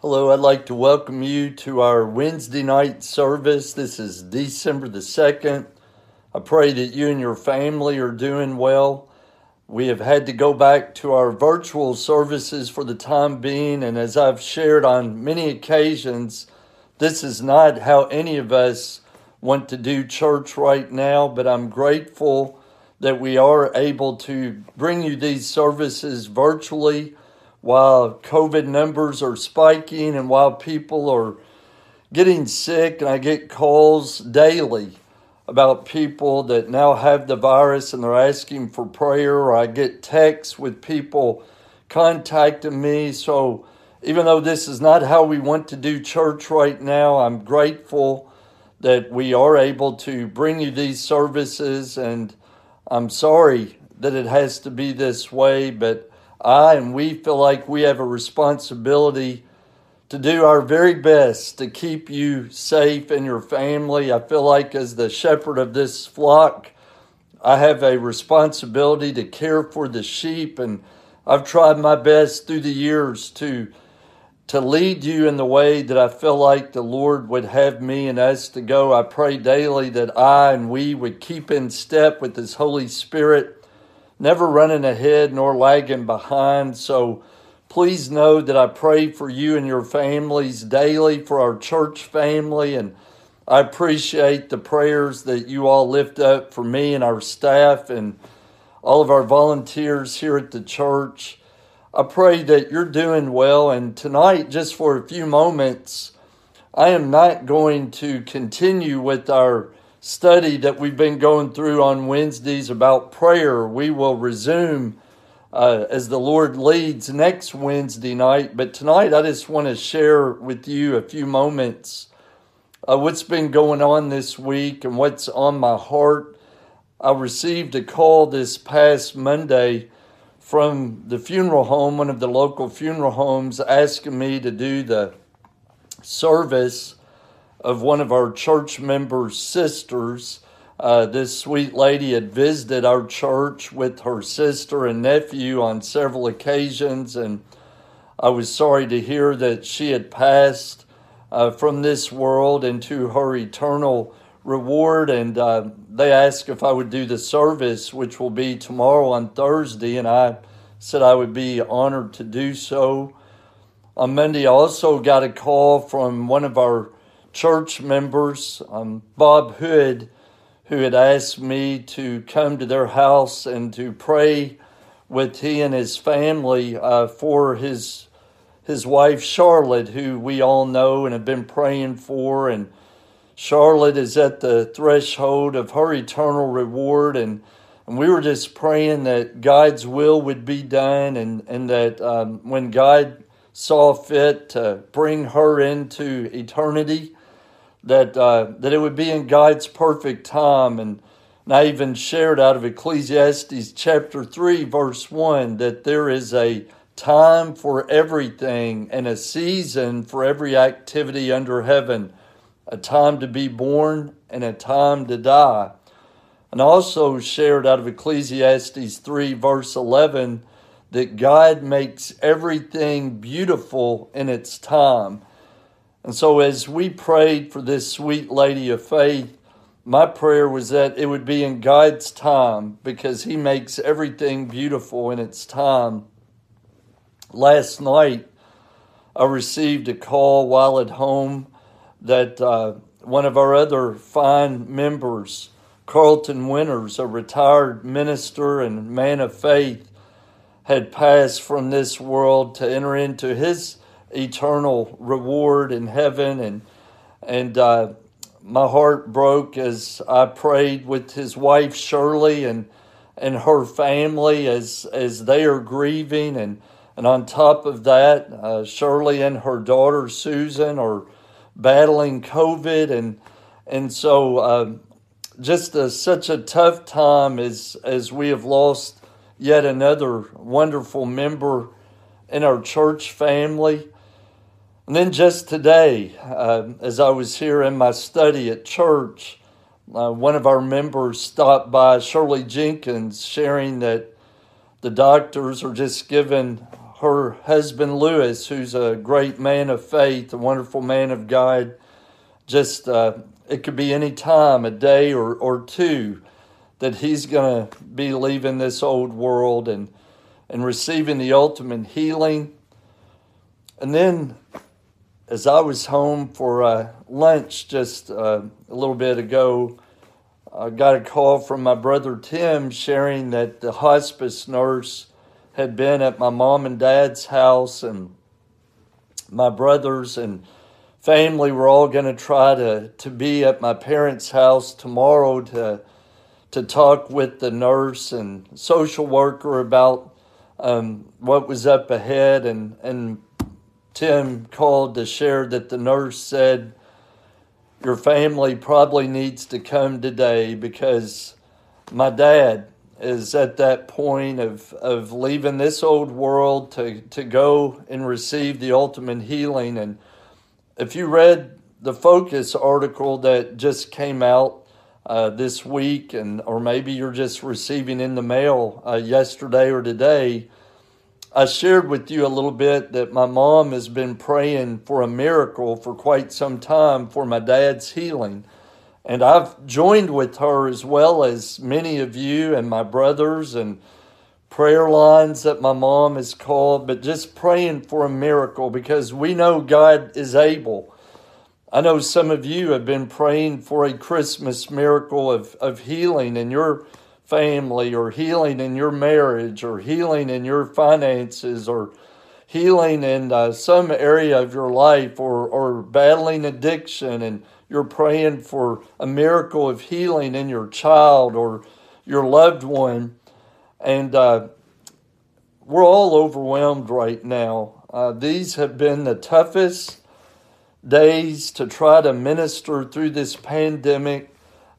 Hello, I'd like to welcome you to our Wednesday night service. This is December the 2nd. I pray that you and your family are doing well. We have had to go back to our virtual services for the time being, and as I've shared on many occasions, this is not how any of us want to do church right now, but I'm grateful that we are able to bring you these services virtually while COVID numbers are spiking and while people are getting sick, and I get calls daily about people that now have the virus and they're asking for prayer, or I get texts with people contacting me. So, even though this is not how we want to do church right now, I'm grateful that we are able to bring you these services, and I'm sorry that it has to be this way, but I and we feel like we have a responsibility to do our very best to keep you safe and your family. I feel like, as the shepherd of this flock, I have a responsibility to care for the sheep, and I've tried my best through the years to to lead you in the way that I feel like the Lord would have me and us to go. I pray daily that I and we would keep in step with His Holy Spirit, never running ahead nor lagging behind. So please know that I pray for you and your families daily, for our church family, and I appreciate the prayers that you all lift up for me and our staff and all of our volunteers here at the church. I pray that you're doing well. And tonight, just for a few moments, I am not going to continue with our study that we've been going through on Wednesdays about prayer. We will resume uh, as the Lord leads next Wednesday night. But tonight, I just want to share with you a few moments uh, what's been going on this week and what's on my heart. I received a call this past Monday from the funeral home, one of the local funeral homes, asking me to do the service of one of our church members' sisters. Uh, this sweet lady had visited our church with her sister and nephew on several occasions, and I was sorry to hear that she had passed uh, from this world into her eternal reward. And uh, they asked if I would do the service, which will be tomorrow on Thursday, and I said I would be honored to do so. On Monday, I also got a call from one of our church members, um, Bob Hood, who had asked me to come to their house and to pray with he and his family uh, for his his wife Charlotte, who we all know and have been praying for, and Charlotte is at the threshold of her eternal reward. And, and we were just praying that God's will would be done and, and that um, when God saw fit to bring her into eternity, that, uh, that it would be in God's perfect time. And, and I even shared out of Ecclesiastes chapter 3, verse 1, that there is a time for everything and a season for every activity under heaven a time to be born and a time to die. And also shared out of Ecclesiastes 3, verse 11, that God makes everything beautiful in its time. And so, as we prayed for this sweet lady of faith, my prayer was that it would be in God's time because He makes everything beautiful in its time. Last night, I received a call while at home that uh, one of our other fine members, Carlton Winters, a retired minister and man of faith, had passed from this world to enter into his eternal reward in heaven. And, and uh, my heart broke as I prayed with his wife, Shirley, and, and her family as, as they are grieving. And, and on top of that, uh, Shirley and her daughter, Susan, are battling COVID, and and so uh, just a, such a tough time as as we have lost yet another wonderful member in our church family. And then just today, uh, as I was here in my study at church, uh, one of our members stopped by, Shirley Jenkins, sharing that the doctors are just giving her husband Lewis, who's a great man of faith, a wonderful man of God. Just uh, it could be any time, a day or, or two, that he's going to be leaving this old world and and receiving the ultimate healing. And then, as I was home for uh, lunch just uh, a little bit ago, I got a call from my brother Tim sharing that the hospice nurse had been at my mom and dad's house, and my brothers and family were all going to try to, to be at my parents' house tomorrow to, to talk with the nurse and social worker about um, what was up ahead, and and Tim called to share that the nurse said your family probably needs to come today because my dad is at that point of, of leaving this old world to, to go and receive the ultimate healing. And if you read the Focus article that just came out uh, this week, and or maybe you're just receiving in the mail uh, yesterday or today. I shared with you a little bit that my mom has been praying for a miracle for quite some time for my dad's healing. And I've joined with her as well as many of you and my brothers and prayer lines that my mom has called, but just praying for a miracle because we know God is able. I know some of you have been praying for a Christmas miracle of, of healing in your family or healing in your marriage or healing in your finances or healing in uh, some area of your life or, or battling addiction and you're praying for a miracle of healing in your child or your loved one. And uh, we're all overwhelmed right now. Uh, these have been the toughest days to try to minister through this pandemic.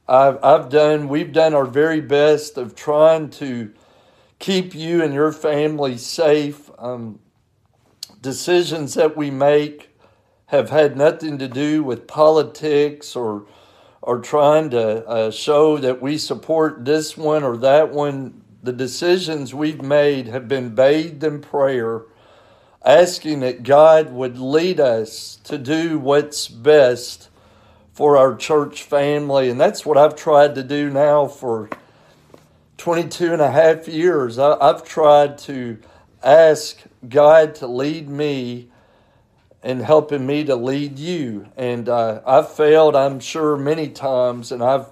I've, I've done, we've done our very best of trying to keep you and your family safe. Um, decisions that we make have had nothing to do with politics or or trying to uh, show that we support this one or that one. The decisions we've made have been bathed in prayer asking that God would lead us to do what's best for our church family. And that's what I've tried to do now for 22 and a half years. I, have tried to ask God to lead me and helping me to lead you. And uh, I've failed, I'm sure, many times, and I've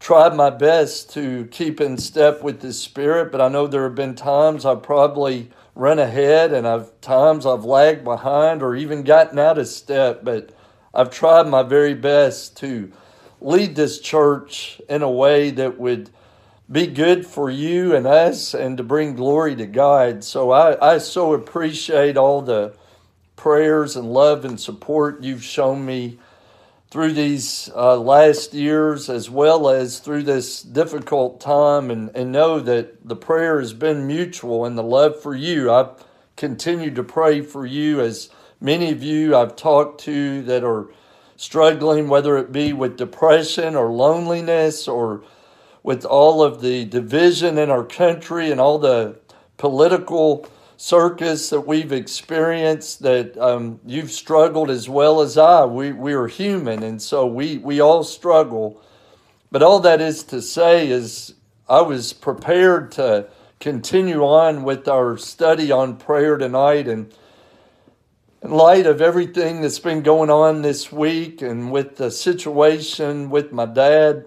tried my best to keep in step with the Spirit, but I know there have been times I've probably run ahead and I've times I've lagged behind or even gotten out of step, but I've tried my very best to lead this church in a way that would be good for you and us and to bring glory to God. So I, I so appreciate all the prayers and love and support you've shown me through these uh, last years as well as through this difficult time and, and know that the prayer has been mutual and the love for you. I've continued to pray for you as many of you I've talked to that are struggling, whether it be with depression or loneliness or with all of the division in our country and all the political circus that we've experienced that um, you've struggled as well as I. We, we are human, and so we, we all struggle. But all that is to say is, I was prepared to continue on with our study on prayer tonight. And in light of everything that's been going on this week and with the situation with my dad,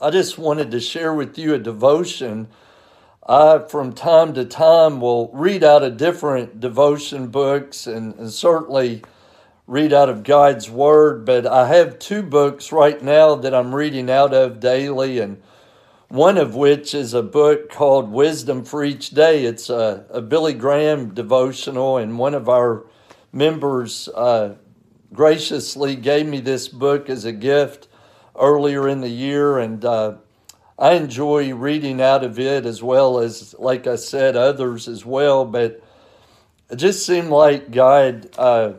I just wanted to share with you a devotion I, from time to time, will read out of different devotion books and, and, certainly read out of God's Word. But I have two books right now that I'm reading out of daily, and one of which is a book called Wisdom for Each Day. It's a, a Billy Graham devotional, and one of our members uh, graciously gave me this book as a gift earlier in the year, and uh, I enjoy reading out of it as well as, like I said, others as well. But it just seemed like God uh,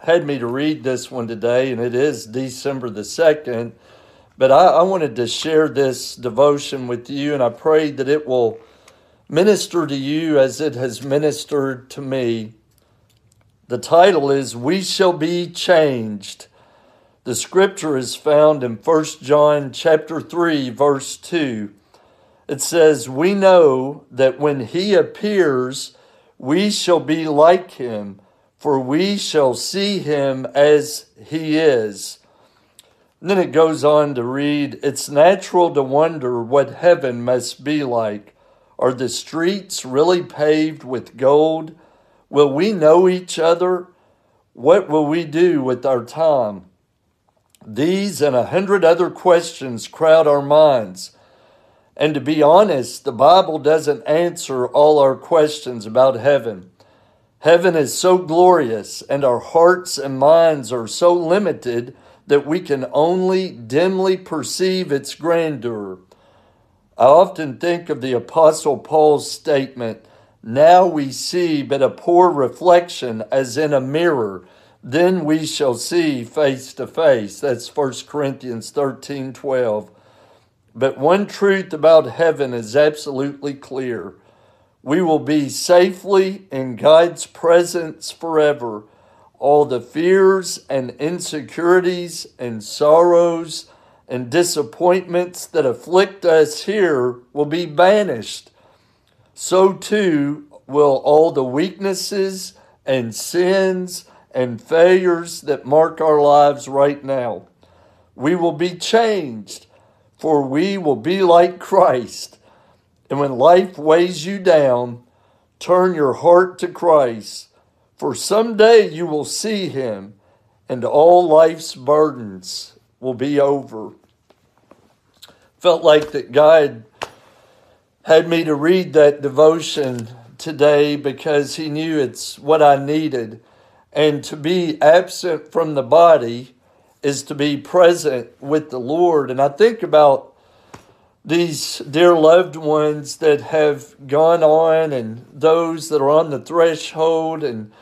had me to read this one today, and it is December the 2nd. But I, I wanted to share this devotion with you, and I pray that it will minister to you as it has ministered to me. The title is We Shall Be Changed. The scripture is found in 1 John chapter 3 verse 2. It says, "We know that when he appears, we shall be like him, for we shall see him as he is." Then it goes on to read, "It's natural to wonder what heaven must be like. Are the streets really paved with gold? Will we know each other? What will we do with our time?" These and a hundred other questions crowd our minds. And to be honest, the Bible doesn't answer all our questions about heaven. Heaven is so glorious, and our hearts and minds are so limited that we can only dimly perceive its grandeur. I often think of the Apostle Paul's statement Now we see but a poor reflection as in a mirror, then we shall see face to face. That's 1 Corinthians 13 12. But one truth about heaven is absolutely clear. We will be safely in God's presence forever. All the fears and insecurities and sorrows and disappointments that afflict us here will be banished. So too will all the weaknesses and sins and failures that mark our lives right now. We will be changed for we will be like Christ. And when life weighs you down, turn your heart to Christ, for someday you will see him, and all life's burdens will be over. Felt like that God had me to read that devotion today because he knew it's what I needed. And to be absent from the body is to be present with the Lord. And I think about these dear loved ones that have gone on and those that are on the threshold and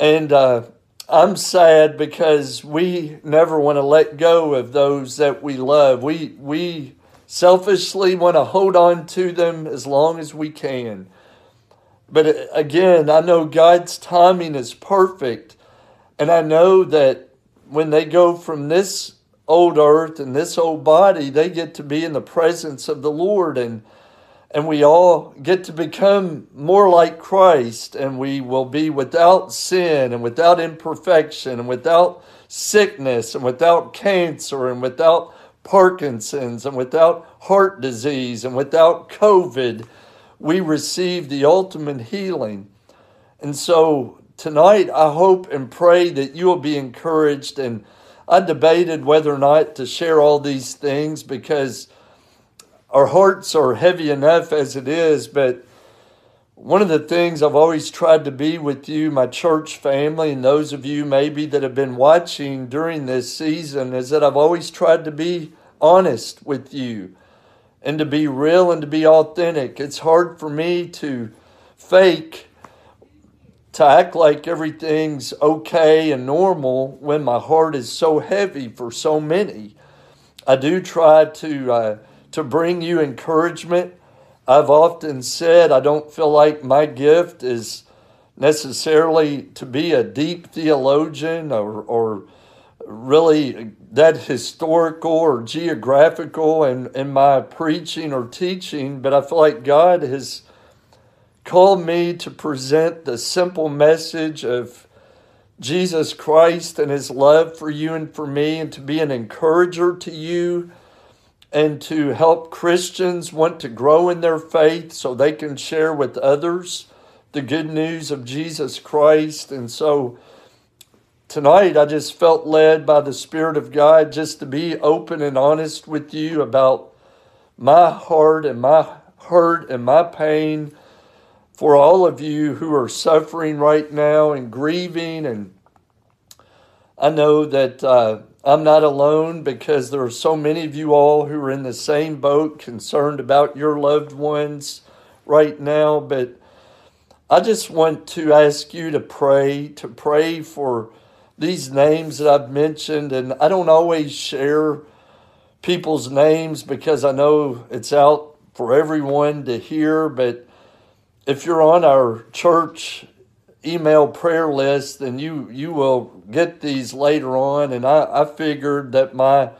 and uh, I'm sad because we never want to let go of those that we love. We we selfishly want to hold on to them as long as we can. But uh, again, I know God's timing is perfect, and I know that when they go from this old earth and this old body, they get to be in the presence of the Lord and and we all get to become more like Christ and we will be without sin and without imperfection and without sickness and without cancer and without Parkinson's and without heart disease and without COVID. We receive the ultimate healing. And so tonight, I hope and pray that you will be encouraged. And I debated whether or not to share all these things because our hearts are heavy enough as it is. But one of the things I've always tried to be with you, my church family, and those of you maybe that have been watching during this season, is that I've always tried to be honest with you and to be real and to be authentic. It's hard for me to fake to act like everything's okay and normal when my heart is so heavy for so many. I do try to uh, to bring you encouragement. I've often said I don't feel like my gift is necessarily to be a deep theologian or, or really that historical or geographical in, in my preaching or teaching, but I feel like God has called me to present the simple message of Jesus Christ and his love for you and for me, and to be an encourager to you and to help Christians want to grow in their faith so they can share with others the good news of Jesus Christ. And so tonight I just felt led by the Spirit of God just to be open and honest with you about my heart and my hurt and my pain for all of you who are suffering right now and grieving. And I know that uh, I'm not alone because there are so many of you all who are in the same boat, concerned about your loved ones right now. But I just want to ask you to pray, to pray for these names that I've mentioned. And I don't always share people's names because I know it's out for everyone to hear, but if you're on our church email prayer list, and you you will get these later on. And I, I figured that my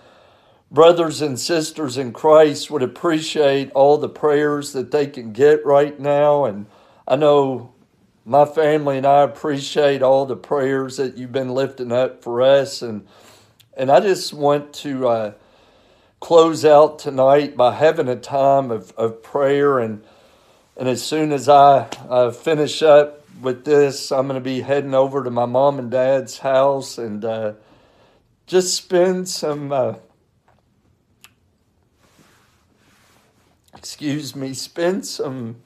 brothers and sisters in Christ would appreciate all the prayers that they can get right now. And I know my family and I appreciate all the prayers that you've been lifting up for us. And and I just want to uh, close out tonight by having a time of, of prayer and and as soon as I uh, finish up with this, I'm going to be heading over to my mom and dad's house and uh, just spend some, uh, excuse me, spend some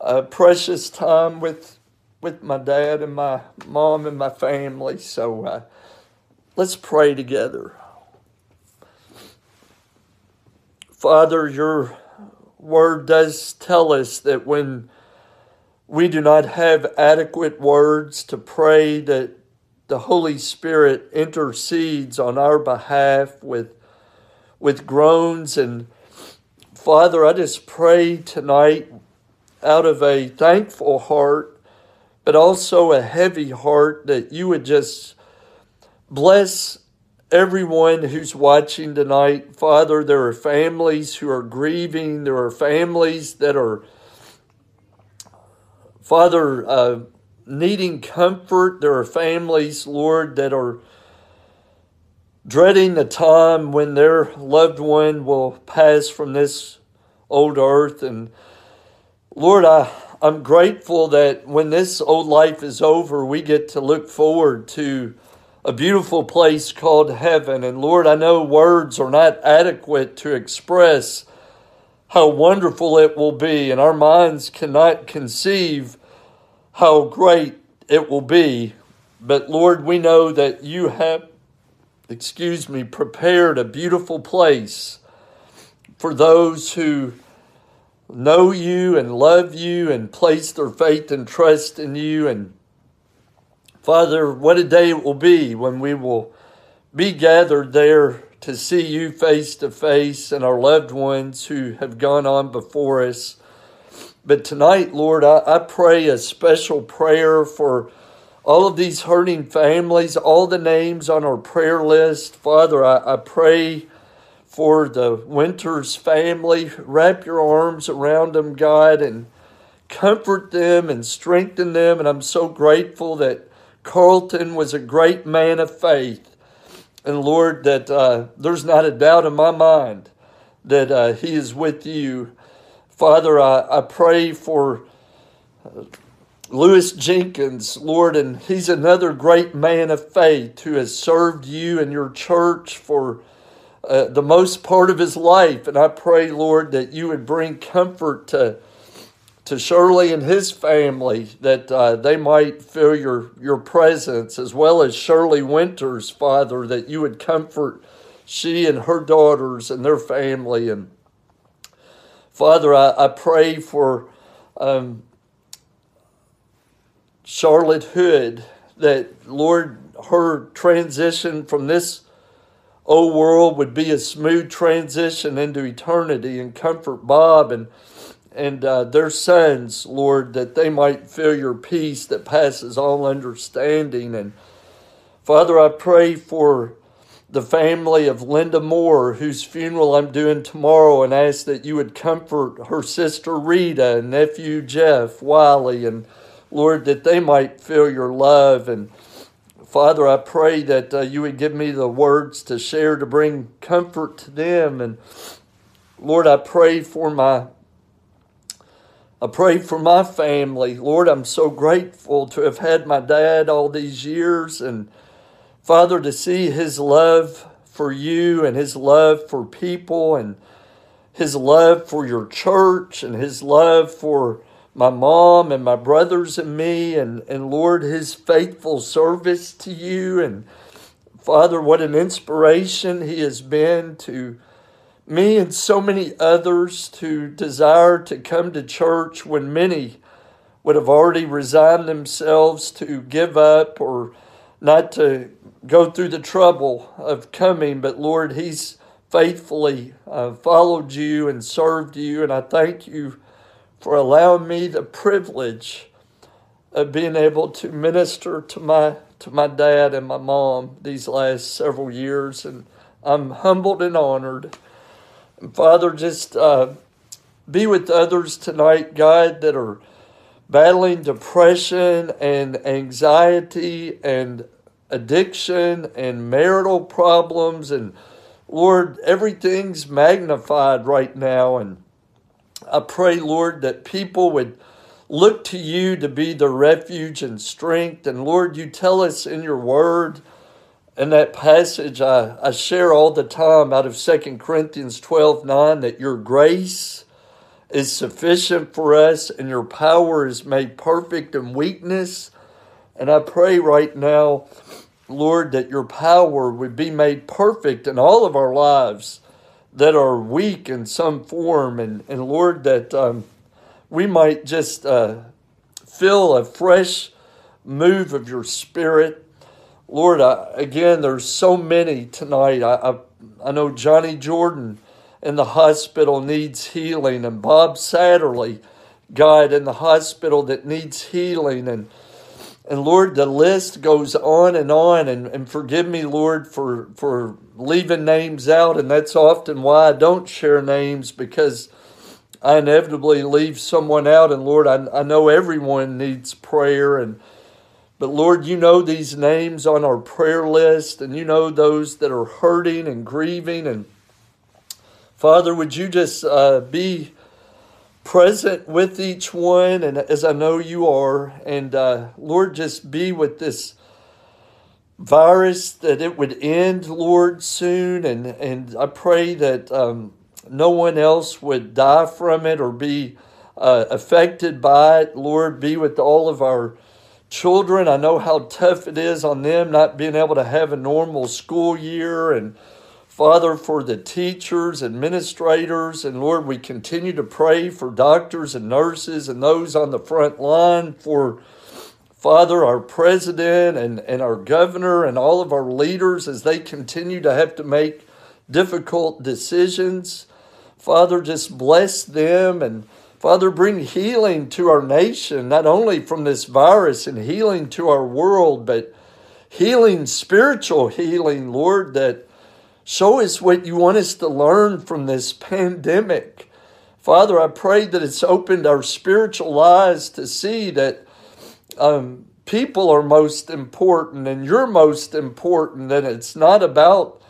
uh, precious time with with my dad and my mom and my family. So uh, let's pray together. Father, your word does tell us that when we do not have adequate words to pray that the Holy Spirit intercedes on our behalf with, with groans. And Father, I just pray tonight out of a thankful heart, but also a heavy heart that you would just bless everyone who's watching tonight. Father, there are families who are grieving, there are families that are Father, uh, needing comfort. There are families, Lord, that are dreading the time when their loved one will pass from this old earth. And Lord, I, I'm grateful that when this old life is over, we get to look forward to a beautiful place called heaven. And Lord, I know words are not adequate to express how wonderful it will be, and our minds cannot conceive how great it will be. But Lord, we know that you have, excuse me, prepared a beautiful place for those who know you and love you and place their faith and trust in you. And Father, what a day it will be when we will be gathered there to see you face to face and our loved ones who have gone on before us. But tonight, Lord, I, I pray a special prayer for all of these hurting families, all the names on our prayer list. Father, I, I pray for the Winters family. Wrap your arms around them, God, and comfort them and strengthen them. And I'm so grateful that Carlton was a great man of faith and Lord, that uh, there's not a doubt in my mind that uh, He is with you. Father, I, I pray for uh, Lewis Jenkins, Lord, and he's another great man of faith who has served you and your church for uh, the most part of his life. And I pray, Lord, that you would bring comfort to to Shirley and his family that uh, they might feel your, your presence, as well as Shirley Winters, Father, that you would comfort she and her daughters and their family. And Father, I, I pray for um, Charlotte Hood that, Lord, her transition from this old world would be a smooth transition into eternity and comfort Bob and and uh, their sons, Lord, that they might feel your peace that passes all understanding. And Father, I pray for the family of Linda Moore, whose funeral I'm doing tomorrow, and ask that you would comfort her sister Rita and nephew Jeff Wiley, and Lord, that they might feel your love. And Father, I pray that uh, you would give me the words to share to bring comfort to them. And Lord, I pray for my I pray for my family. Lord, I'm so grateful to have had my dad all these years and Father, to see his love for you and his love for people and his love for your church and his love for my mom and my brothers and me and, and Lord, his faithful service to you. And Father, what an inspiration he has been to me and so many others to desire to come to church when many would have already resigned themselves to give up or not to go through the trouble of coming. But Lord, He's faithfully uh, followed you and served you. And I thank you for allowing me the privilege of being able to minister to my to my dad and my mom these last several years, and I'm humbled and honored. Father, just uh, be with others tonight, God, that are battling depression and anxiety and addiction and marital problems and Lord, everything's magnified right now and I pray, Lord, that people would look to you to be the refuge and strength. And Lord, you tell us in your word, in that passage I, I share all the time out of 2 Corinthians 12 9, that your grace is sufficient for us and your power is made perfect in weakness. And I pray right now, Lord, that your power would be made perfect in all of our lives that are weak in some form. And, and Lord, that um, we might just uh, feel a fresh move of your spirit. Lord, I, again, there's so many tonight. I, I, I know Johnny Jordan in the hospital needs healing, and Bob Satterley, God, in the hospital that needs healing. And and Lord, the list goes on and on. And, and forgive me, Lord, for, for leaving names out. And that's often why I don't share names because I inevitably leave someone out. And Lord, I, I know everyone needs prayer. And but Lord, you know these names on our prayer list, and you know those that are hurting and grieving. And Father, would you just uh, be present with each one, and as I know you are. And uh, Lord, just be with this virus that it would end, Lord, soon. And, and I pray that um, no one else would die from it or be uh, affected by it. Lord, be with all of our children. I know how tough it is on them not being able to have a normal school year and Father, for the teachers, administrators, and Lord, we continue to pray for doctors and nurses and those on the front line, for Father, our president and, and our governor and all of our leaders as they continue to have to make difficult decisions. Father, just bless them and Father, bring healing to our nation, not only from this virus and healing to our world, but healing, spiritual healing, Lord, that Show us what you want us to learn from this pandemic. Father, I pray that it's opened our spiritual eyes to see that um, people are most important and you're most important, and it's not about,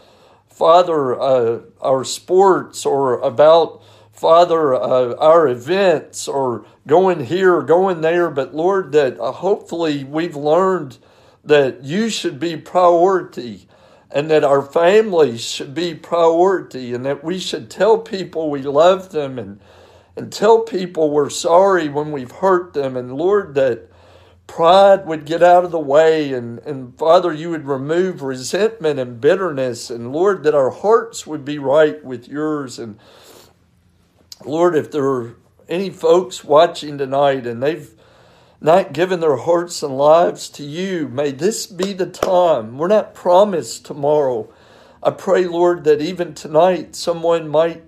Father, uh, our sports or about, Father, uh, our events or going here, going there, but Lord, that uh, hopefully we've learned that you should be priority and that our families should be priority and that we should tell people we love them and and tell people we're sorry when we've hurt them. And lord that pride would get out of the way and and father you would remove resentment and bitterness. And lord that our hearts would be right with yours. And lord if there are any folks watching tonight and they've not given their hearts and lives to you. May this be the time. We're not promised tomorrow. I pray, Lord, that even tonight someone might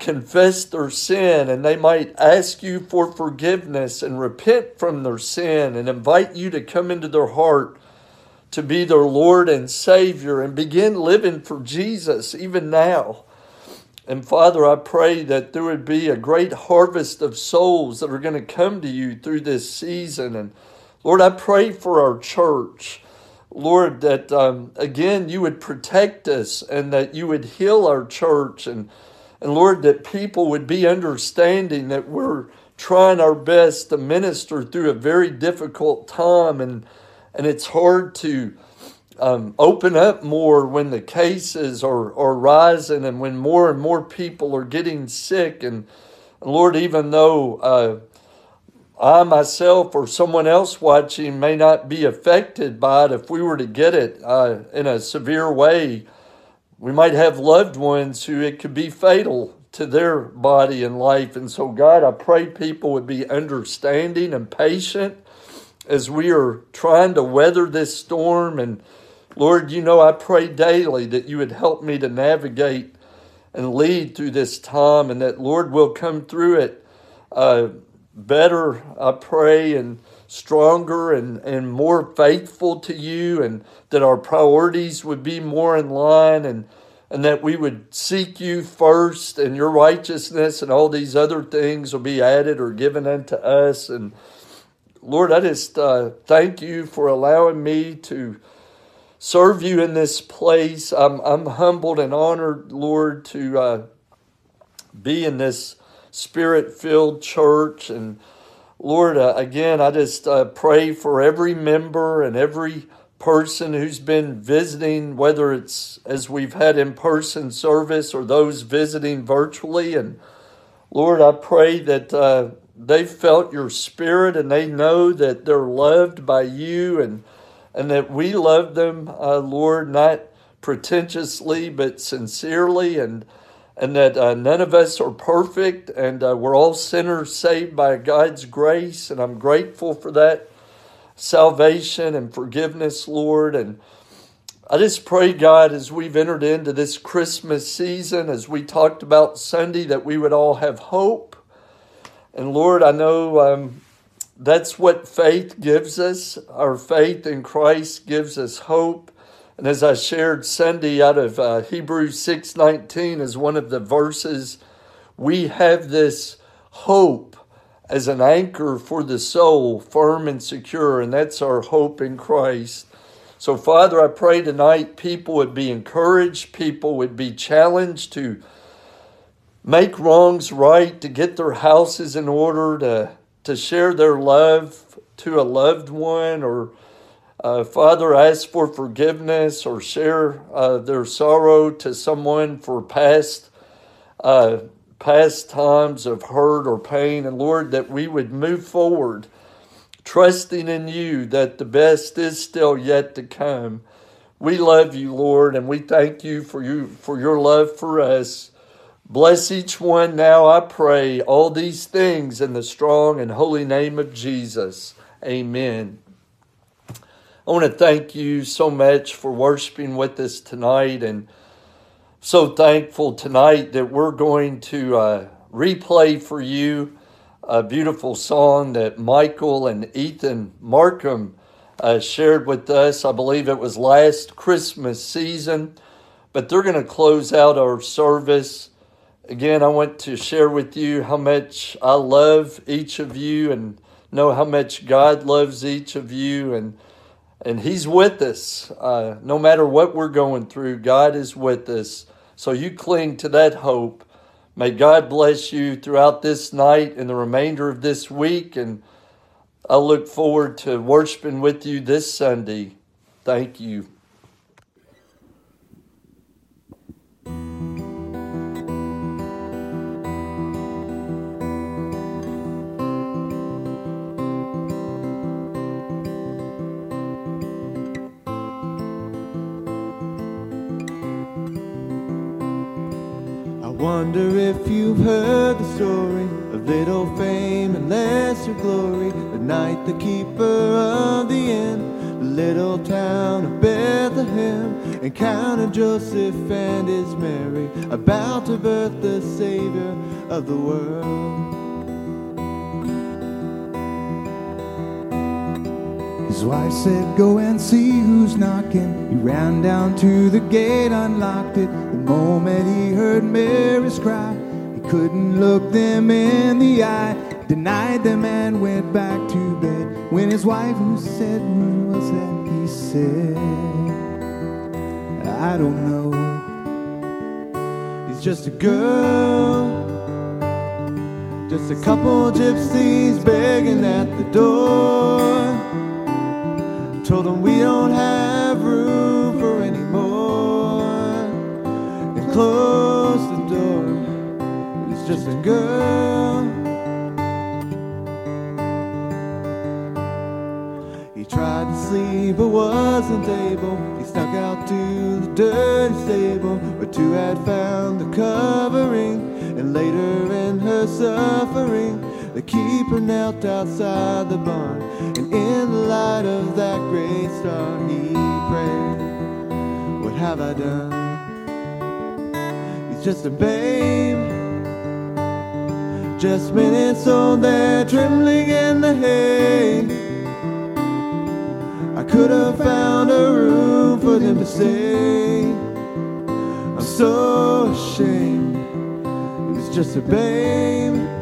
confess their sin and they might ask you for forgiveness and repent from their sin and invite you to come into their heart to be their Lord and Savior and begin living for Jesus even now. And Father, I pray that there would be a great harvest of souls that are going to come to you through this season. And Lord, I pray for our church. Lord, that um, again you would protect us and that you would heal our church. And, and Lord, that people would be understanding that we're trying our best to minister through a very difficult time. And, and it's hard to um, open up more when the cases are, are rising and when more and more people are getting sick. And Lord, even though uh, I myself or someone else watching may not be affected by it, if we were to get it uh, in a severe way, we might have loved ones who it could be fatal to their body and life. And so, God, I pray people would be understanding and patient as we are trying to weather this storm and Lord, you know, I pray daily that you would help me to navigate and lead through this time, and that Lord will come through it uh, better, I pray, and stronger and, and more faithful to you, and that our priorities would be more in line, and, and that we would seek you first and your righteousness, and all these other things will be added or given unto us. And Lord, I just uh, thank you for allowing me to serve you in this place. I'm, I'm humbled and honored, Lord, to uh, be in this spirit filled church. And Lord, uh, again, I just uh, pray for every member and every person who's been visiting, whether it's as we've had in person service or those visiting virtually. And Lord, I pray that uh, they've felt your spirit and they know that they're loved by you and and that we love them, uh, Lord, not pretentiously but sincerely, and and that uh, none of us are perfect, and uh, we're all sinners saved by God's grace, and I'm grateful for that salvation and forgiveness, Lord, and. I just pray, God, as we've entered into this Christmas season, as we talked about Sunday, that we would all have hope. And Lord, I know um, that's what faith gives us. Our faith in Christ gives us hope. And as I shared Sunday out of uh, Hebrews 6:19 as one of the verses, we have this hope as an anchor for the soul, firm and secure, and that's our hope in Christ. So, Father, I pray tonight people would be encouraged, people would be challenged to make wrongs right, to get their houses in order, to to share their love to a loved one or uh, Father, ask for forgiveness or share uh, their sorrow to someone for past uh, past times of hurt or pain, and Lord, that we would move forward, trusting in you that the best is still yet to come. We love you, Lord, and we thank you for you for your love for us. Bless each one now, I pray, all these things in the strong and holy name of Jesus. Amen. I want to thank you so much for worshiping with us tonight and so thankful tonight that we're going to uh, replay for you a beautiful song that Michael and Ethan Markham uh, shared with us. I believe it was last Christmas season, but they're going to close out our service Again, I want to share with you how much I love each of you and know how much God loves each of you and and He's with us. Uh, no matter what we're going through, God is with us. So you cling to that hope. May God bless you throughout this night and the remainder of this week. And I look forward to worshiping with you this Sunday. Thank you. Wonder if you've heard the story of little fame and lesser glory. The night the keeper of the inn, the little town of Bethlehem, encountered Joseph and his Mary, about to birth the Savior of the world. His wife said, Go and see who's knocking. He ran down to the gate, unlocked it. The moment he heard Mary's cry, he couldn't look them in the eye. Denied them and went back to bed. When his wife, who said, Who was that? He said, I don't know. He's just a girl. Just a couple gypsies begging at the door. Told them we don't have room for any more. And closed the door. It's just a girl. He tried to sleep but wasn't able. He snuck out to the dirty stable where two had found the covering. And later in her suffering, the keeper knelt outside the barn, in the light of that great star he prayed, What have I done? He's just a babe. Just minutes old there, trembling in the hay. I could have found a room for them to stay. I'm so ashamed. He was just a babe.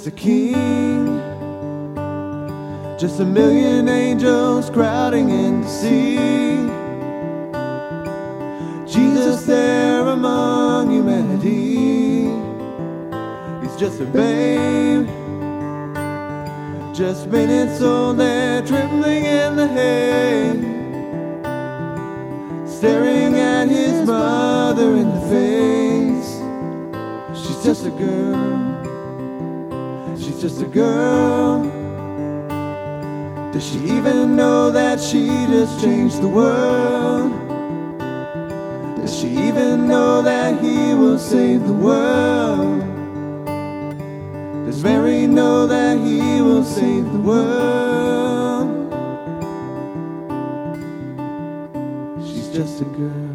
Just a king, just a million angels crowding in to see Jesus there among humanity. He's just a babe. Just minutes old there, trembling in the hay, staring at his mother in the face. She's just a girl, just a girl. Does she even know that she just changed the world? Does she even know that he will save the world? Does Mary know that he will save the world? She's just a girl.